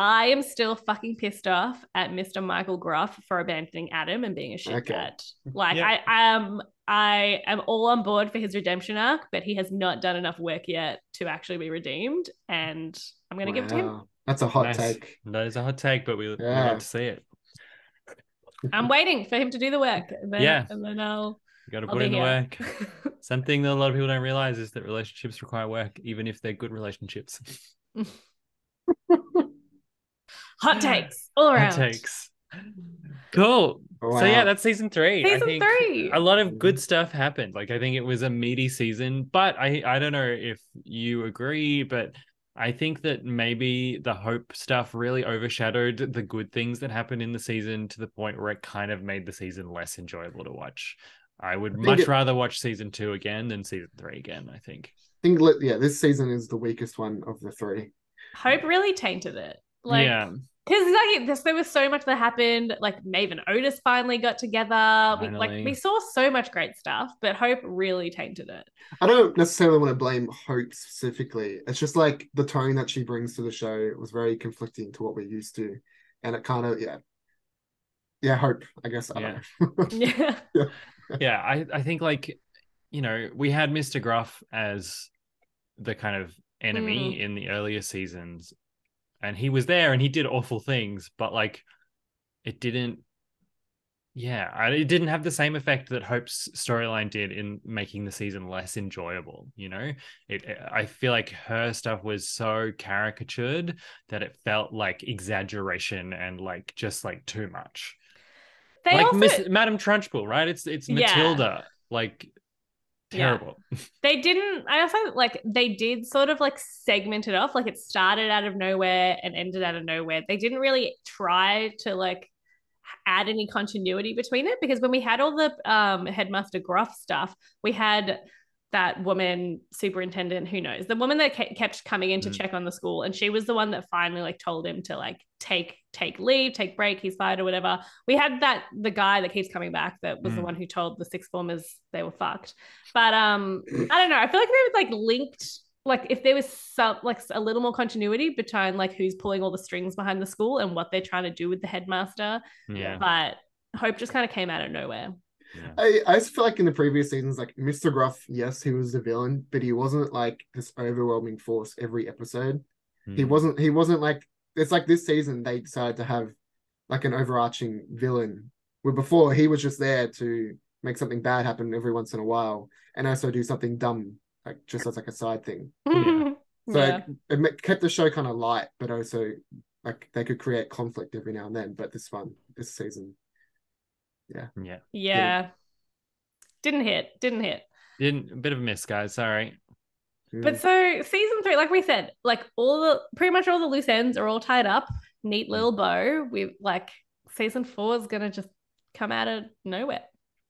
I am still fucking pissed off at Mr. Michael Groff for abandoning Adam and being a shit Okay. cat. Like Yeah. I am I am all on board for his redemption arc, but he has not done enough work yet to actually be redeemed. And I'm gonna give it to him. That's a hot Nice. take. That is a hot take, but we we Yeah. love to see it. I'm waiting for him to do the work. And then, Yeah. and then I'll You got to put in the here. work. Something that a lot of people don't realize is that relationships require work, even if they're good relationships. Hot takes all around. Hot takes. Cool. So yeah, that's season three. I Season think three. A lot of good mm-hmm. stuff happened. Like I think it was a meaty season, but I I don't know if you agree, but I think that maybe the hope stuff really overshadowed the good things that happened in the season to the point where it kind of made the season less enjoyable to watch. I would think much it- rather watch season two again than season three again. I think. I think yeah, this season is the weakest one of the three. Hope really tainted it. Like, yeah, because like this, there was so much that happened. Like Maeve and Otis finally got together. We, like we saw so much great stuff, but Hope really tainted it. I don't necessarily want to blame Hope specifically. It's just like the tone that she brings to the show was very conflicting to what we're used to, and it kind of yeah, yeah. Hope I guess I Yeah. don't know. Yeah. yeah. I I think like you know we had Mr. Groff as the kind of enemy mm. in the earlier seasons, and he was there and he did awful things, but like it didn't. Yeah, it didn't have the same effect that Hope's storyline did in making the season less enjoyable. You know, it. I feel like her stuff was so caricatured that it felt like exaggeration and like just like too much. They like also Miss Madame Trunchbull, right? It's it's Yeah. Matilda, like Yeah. terrible. they didn't. I also like they did sort of like segment it off. Like it started out of nowhere and ended out of nowhere. They didn't really try to like add any continuity between it because when we had all the um headmaster Groff stuff we had that woman superintendent who knows the woman that kept coming in to Mm. check on the school and she was the one that finally like told him to like take take leave take break he's fired or whatever we had that the guy that keeps coming back that was the Mm. one who told the sixth formers they were fucked but um i don't know i feel like they were like linked like if there was some like a little more continuity between like who's pulling all the strings behind the school and what they're trying to do with the headmaster Yeah. but hope just kind of came out of nowhere yeah. I, I just feel like in the previous seasons, like Mr. Groff, yes, he was the villain, but he wasn't like this overwhelming force every episode. He Mm. wasn't he wasn't like it's like this season they decided to have like an overarching villain. Where before he was just there to make something bad happen every once in a while and also do something dumb, like just as like a side thing. Yeah. So yeah. it, it kept the show kind of light, but also like they could create conflict every now and then. But this one, this season, Yeah. yeah Yeah. didn't hit didn't hit Didn't a bit of a miss, guys. Sorry. mm, But so season three, like we said, like all the pretty much all the loose ends are all tied up. Neat little bow. We like season four is gonna just come out of nowhere.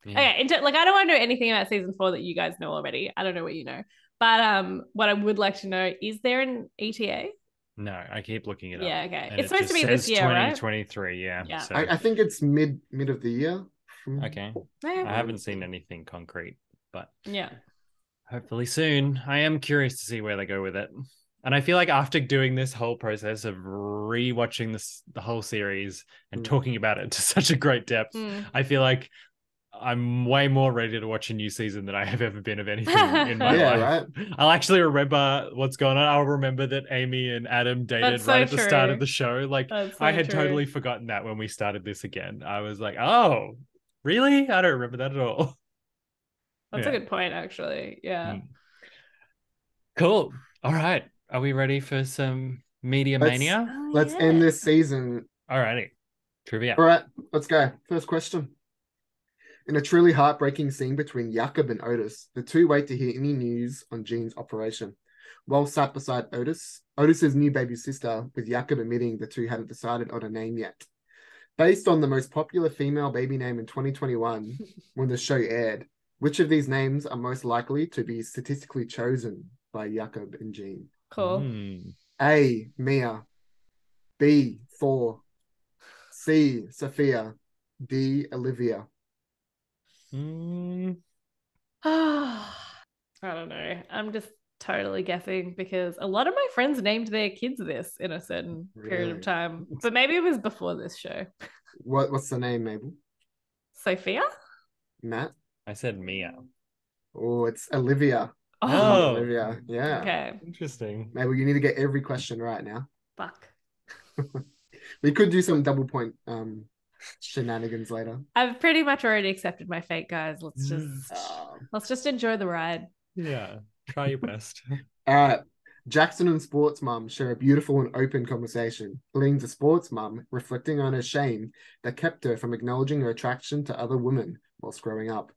Yeah. Okay, into, like I don't want to know anything about season four that you guys know already. I don't know what you know, but um, what I would like to know is there an ETA? No, I keep looking it up. Yeah, okay. It's it supposed to just be this says year, right? 2023, yeah. Yeah. So, I, I think it's mid mid of the year. okay. Eh, I haven't seen anything concrete, but Yeah, hopefully soon. I am curious to see where they go with it. And I feel like after doing this whole process of rewatching this the whole series and Mm. talking about it to such a great depth, Mm. I feel like I'm way more ready to watch a new season than I have ever been of anything in my Yeah, life. right. I'll actually remember what's going on. I'll remember that Amy and Adam dated so right at the start of the show. Like so I had true. totally forgotten that when we started this again. I was like, oh, really? I don't remember that at all. That's Yeah. a good point, actually. Yeah. Mm. Cool. All right. Are we ready for some media Let's- mania? Oh, Let's yeah. end this season Alrighty. Trivia. All right, let's go. First question. In a truly heartbreaking scene between Jakob and Otis, the two wait to hear any news on Jean's operation. While sat beside Otis, Otis's new baby sister, with Jakob admitting the two hadn't decided on a name yet. Based on the most popular female baby name in 2021, when the show aired, which of these names are most likely to be statistically chosen by Jakob and Jean? Cool. Mm. A. Mia. B. Thor. C. Sophia. D. Olivia. Mm. I don't know. I'm just totally guessing because a lot of my friends named their kids this in a certain period of time. But maybe it was before this show. What What's the name, Mabel? Sophia? Matt? I said Mia. Oh, it's Olivia. Oh. Olivia. Yeah. okay. Interesting. Mabel, you need to get every question right now. Fuck. We could do some double point um shenanigans later. I've pretty much already accepted my fate, guys. Let's just Um, let's just enjoy the ride. Yeah. Try your best. all right. Jackson and Sports Mum share a beautiful and open conversation, leading to Sports Mum reflecting on her shame that kept her from acknowledging her attraction to other women whilst growing up.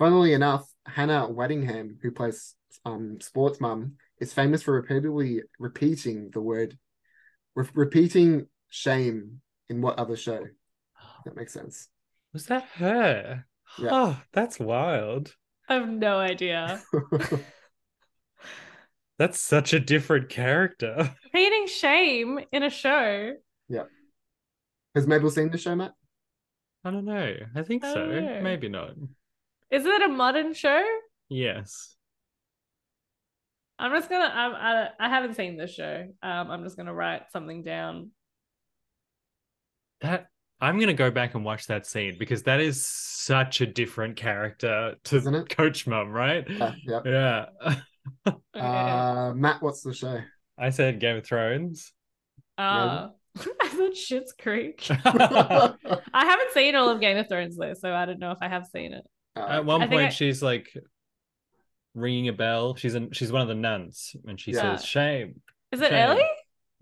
Funnily enough, Hannah Waddingham, who plays um, Sports Mum, is famous for repeatedly repeating the word, re- repeating shame in what other show? That makes sense. Was that her? Yeah. Oh, that's wild. I have no idea. That's such a different character. Repeating shame in a show. Yeah. Has Mabel seen the show, Matt? I don't know. I think I so. know. Maybe not. Is it a modern show? Yes. I'm just gonna. I, I I haven't seen this show. Um, I'm just gonna write something down. That I'm gonna go back and watch that scene because that is such a different character to Isn't it? Coach Mum, right? Yeah, yeah. Yeah. Uh, Matt, what's the show? I said Game of Thrones. Uh, I thought Schitt's Creek. I haven't seen all of Game of Thrones though, so I don't know if I have seen it. Uh, one I point, I- she's like ringing a bell. She's in, she's one of the nuns, and she Yeah. says, "Shame." Is it Shame. early?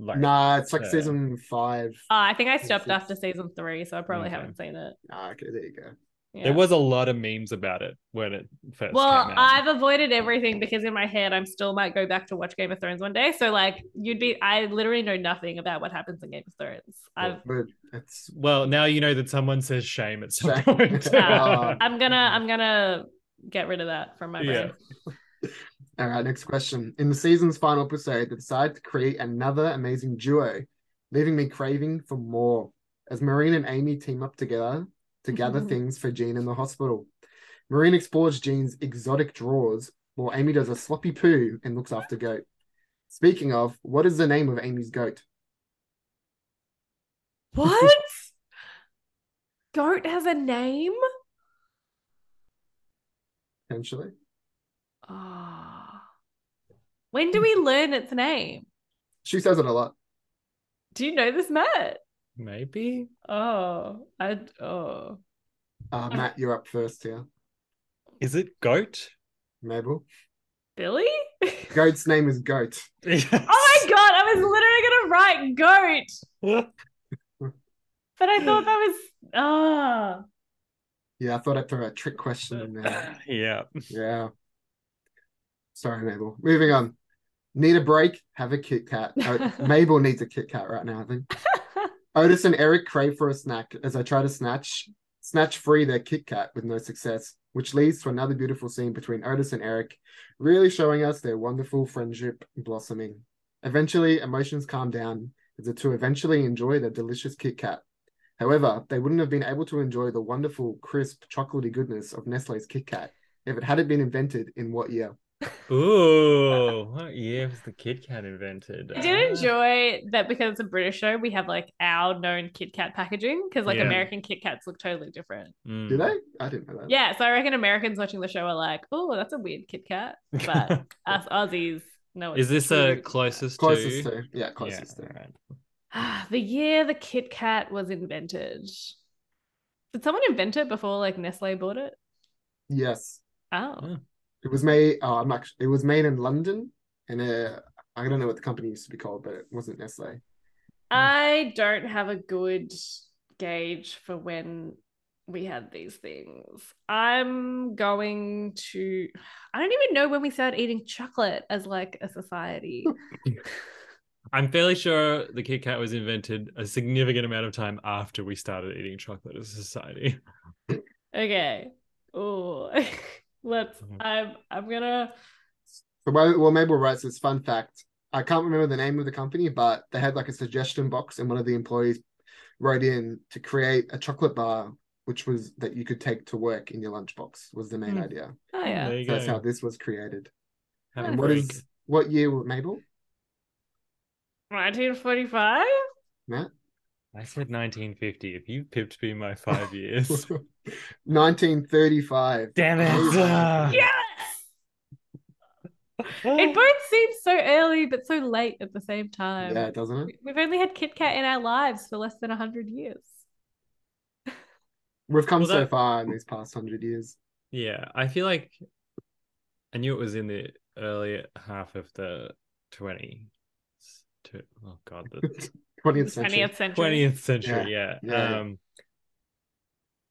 Like, nah, it's like uh, season five. Uh, I think I stopped Yes, after season three, so I probably Okay. haven't seen it. Ah, okay, there you go. Yeah. There was a lot of memes about it when it first well, came out. I've avoided everything because in my head, I'm still might go back to watch Game of Thrones one day. So, like, you'd be, I literally know nothing about what happens in Game of Thrones. I've, But it's Well, now you know that someone says shame at some Shame. point. Uh, I'm gonna, I'm gonna get rid of that from my Yeah. all right. Next question. In the season's final episode, they decide to create another amazing duo, leaving me craving for more. As Maureen and Amy team up together to gather things for Jean in the hospital. Maureen explores Jean's exotic drawers, while Amy does a sloppy poo and looks after Goat. Speaking of, what is the name of Amy's goat? What? Goat has a name? Potentially. Ah. When do we learn its name? She says it a lot. Do you know this, Matt? Maybe. Oh, I oh. Uh, Matt, you're up first here. Is it goat? Mabel. Billy? Goat's name is Goat. Yes. Oh my god, I was literally gonna write goat, but I thought that was ah. Yeah, I thought I'd throw a trick question in there. yeah. Yeah. Sorry, Mabel. Moving on. Need a break? Have a Kit Kat. Oh, Mabel needs a Kit Kat right now, I think. Otis and Eric crave for a snack as I try to snatch snatch free their Kit Kat with no success, which leads to another beautiful scene between Otis and Eric, really showing us their wonderful friendship blossoming. Eventually, emotions calm down as the two eventually enjoy their delicious Kit Kat. However, they wouldn't have been able to enjoy the wonderful, crisp, chocolatey goodness of Nestle's Kit Kat if it hadn't been invented in what year? Ooh, what year was the Kit Kat invented? I did Uh, enjoy that because it's a British show. We have like our known Kit Kat packaging because like Yeah. American Kit Kats look totally different. mm. Did they? I didn't know that. Yeah, so I reckon Americans watching the show are like, "Oh, that's a weird Kit Kat," but us Aussies know. Is this a true. closest, Closest to? to. Yeah, closest yeah, to. alright. Ah, the year the Kit Kat was invented. Did someone invent it before like Nestle bought it? Yes. Oh, Oh. It was made. Oh, I'm actually. It was made in London, and uh, I don't know what the company used to be called, but it wasn't Nestle. I don't have a good gauge for when we had these things. I'm going to. I don't even know when we started eating chocolate as like a society. I'm fairly sure the Kit Kat was invented a significant amount of time after we started eating chocolate as a society. okay. Oh, let's. Mhm. I'm. I'm gonna. So well, well, Mabel writes this fun fact. I can't remember the name of the company, but they had like a suggestion box, and one of the employees wrote in to create a chocolate bar, which was that you could take to work in your lunchbox. Was the main Hmm. idea. Oh yeah. There you So that's how this was created. Have And what break. is what year, Mabel? 1945. Matt? I said 1950. If you pipped me my five years. 1935. Damn it. Yes. It both seems so early but so late at the same time. Yeah, doesn't it? We've only had Kit Kat in our lives for less than 100 years. We've come Well, so that- far in these past hundred years. Yeah, I feel like I knew it was in the early half of the 20 to oh god the 20th century. 20th century. 20th century yeah, Yeah. um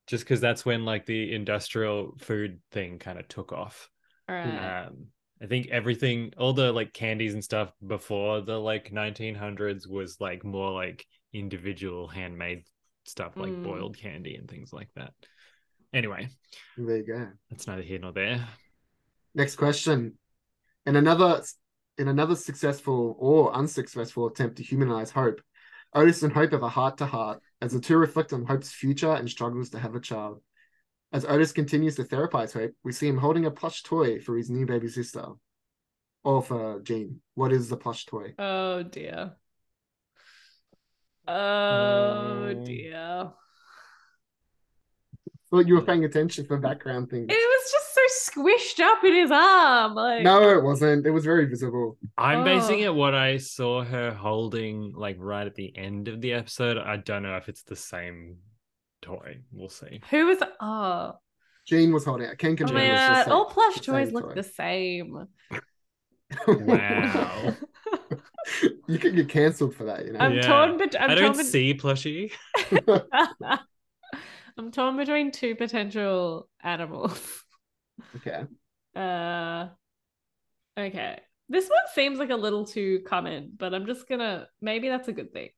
just because that's when like the industrial food thing kind of took off All right. um i think everything all the like candies and stuff before the like 1900s was like more like individual handmade stuff like Mm. boiled candy and things like that anyway There you go. that's neither here nor there Next question. In another in another successful or unsuccessful attempt to humanize Hope, Otis and Hope have a heart to heart as the two reflect on Hope's future and struggles to have a child. As Otis continues to therapize Hope, we see him holding a plush toy for his new baby sister. Or for Jean. What is the plush toy? Oh dear. Oh Mm. dear. Thought you were paying attention for background things. It was just squished up in his arm. Like No, it wasn't. It was very visible. I'm basing Oh. it what I saw her holding like right at the end of the episode. I don't know if it's the same toy. We'll see. who was oh, Jean was holding it. Ken oh Control my was god. All like, plush toys look toy. the same. Wow. you could get cancelled for that, you know. I'm Yeah. torn bet- I'm I don't torn bet- see plushie. I'm torn between two potential animals. Okay. Uh okay. This one seems like a little too common, but I'm just gonna maybe that's a good thing.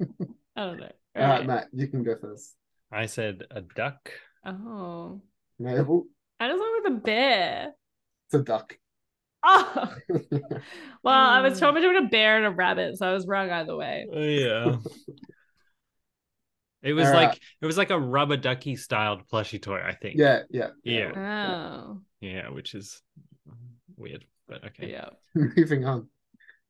I don't know. All right, Alright. Matt, you can go first. I said a duck. Oh. Mabel, I just went with a bear. it's a duck. Oh well, I was torn between a bear and a rabbit, so I was wrong either way. Oh, yeah. It was All like right. it was like a rubber ducky styled plushie toy, I think. yeah, yeah, Yeah. Oh. Yeah, which is weird, but okay. Yeah. Moving on.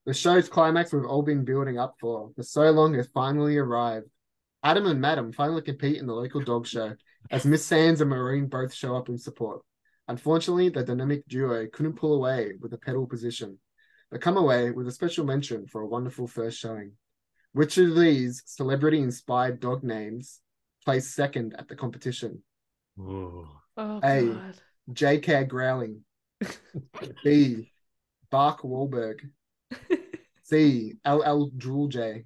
The show's climax we've all been building up for for so long has finally arrived. Adam and Madam finally compete in the local dog show as Miss Sands and Maureen both show up in support. Unfortunately, the dynamic duo couldn't pull away with the pedal position, but come away with a special mention for a wonderful first showing. Which of these celebrity inspired dog names placed second at the competition? Ooh. Oh Hey. god. J.K. Growling, B. Bark Wahlberg, C. L.L. Drool J,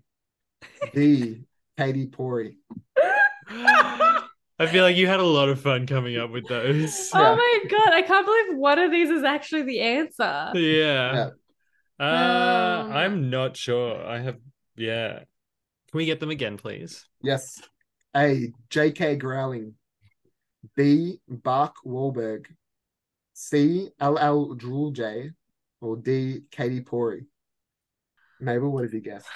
D. Katie Pori. I feel like you had a lot of fun coming up with those. Oh my god, I can't believe one of these is actually the answer. Yeah. Uh, Um, I'm not sure. I have, yeah. Can we get them again, please? Yes. A. J.K. Growling, B. Bark Wahlberg, C. L.L. Drool J, or D. Katie Pori. Mabel, what have you guessed?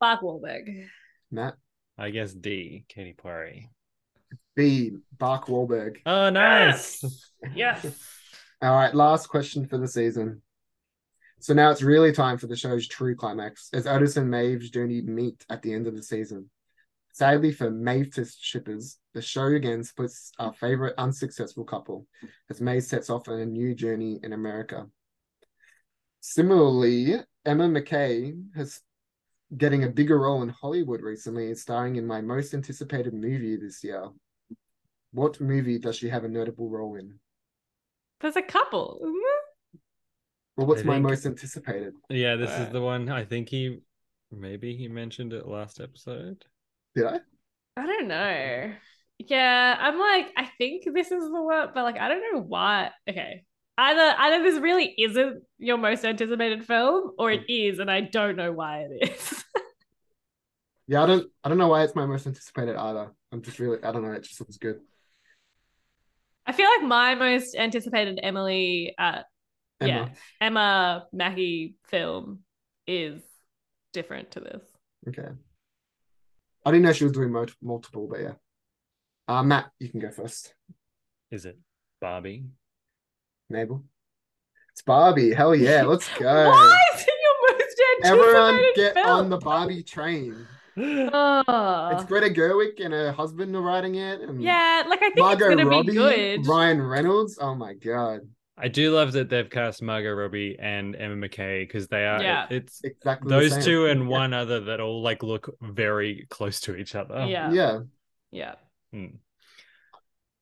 Bark Wahlberg. Matt? I guess D, Katie Perry. B. Bark Wahlberg. Oh, nice. Yes. All right, last question for the season. So now it's really time for the show's true climax as Otis and Maeve's journey meet at the end of the season. Sadly for Maeve shippers, the show again splits our favorite unsuccessful couple as Maeve sets off on a new journey in America. Similarly, Emma Mackey has getting a bigger role in Hollywood recently and starring in my most anticipated movie this year. What movie does she have a notable role in? There's a couple? Well, what's I my think- most anticipated? Yeah, this Uh, is the one. I think he, maybe he mentioned it last episode. Did I? I don't know. Yeah, I'm like, I think this is the one, but like, I don't know why. Okay. Either either this really isn't your most anticipated film, or it is, and I don't know why it is. Yeah, I don't. I don't know why it's my most anticipated either. I'm just really. I don't know. It just looks good. I feel like my most anticipated Emily, uh, Emma. yeah, Emma Mackey film is different to this. Okay. I didn't know she was doing mul- multiple, but yeah. Uh, Matt, you can go first. Is it Barbie? Mabel. It's Barbie. Hell yeah, let's go. Why is it your most Everyone get film? on the Barbie train. Oh. It's Greta Gerwig and her husband are writing it, and Yeah, like I think Margot it's gonna Robbie, be good. Ryan Reynolds. Oh my god, I do love that they've cast Margot Robbie and Emma Mackey because they are. Yeah. It's exactly those two and one other that all like look very close to each other. Yeah. Yeah, Yeah. Hmm.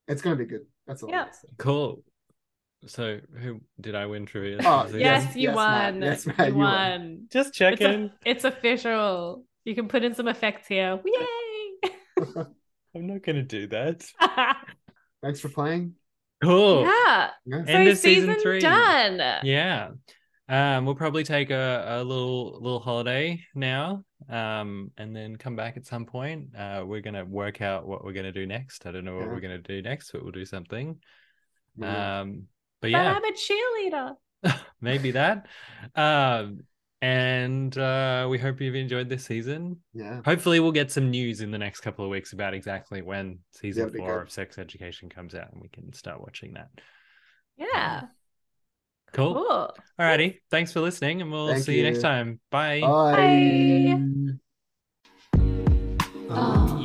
it's gonna be good. That's all. Yeah. I'm gonna say. Cool. So who did I win trivia? Oh, Yes, Yes, you yes, Matt. won. Yes, Matt, you you won. won. Just It's, checking. a, it's official. You can put in some effects here. Yay! I'm not gonna do that. Thanks for playing. Cool. yeah. Yeah. End so of season season three. done. Yeah. Um, we'll probably take a, a little little holiday now. Um, and then come back at some point. Uh, we're gonna work out what we're gonna do next. I don't know what Yeah. we're gonna do next, but we'll do something. Yeah. Um, but But yeah, I'm a cheerleader. maybe that. Um, and uh, we hope you've enjoyed this season. yeah. Hopefully, we'll get some news in the next couple of weeks about exactly when season That'd four of Sex Education comes out, and we can start watching that. Yeah. Cool. Cool. Alrighty, thanks for listening, and we'll Thank see you next time. Bye. Bye. Bye. Um,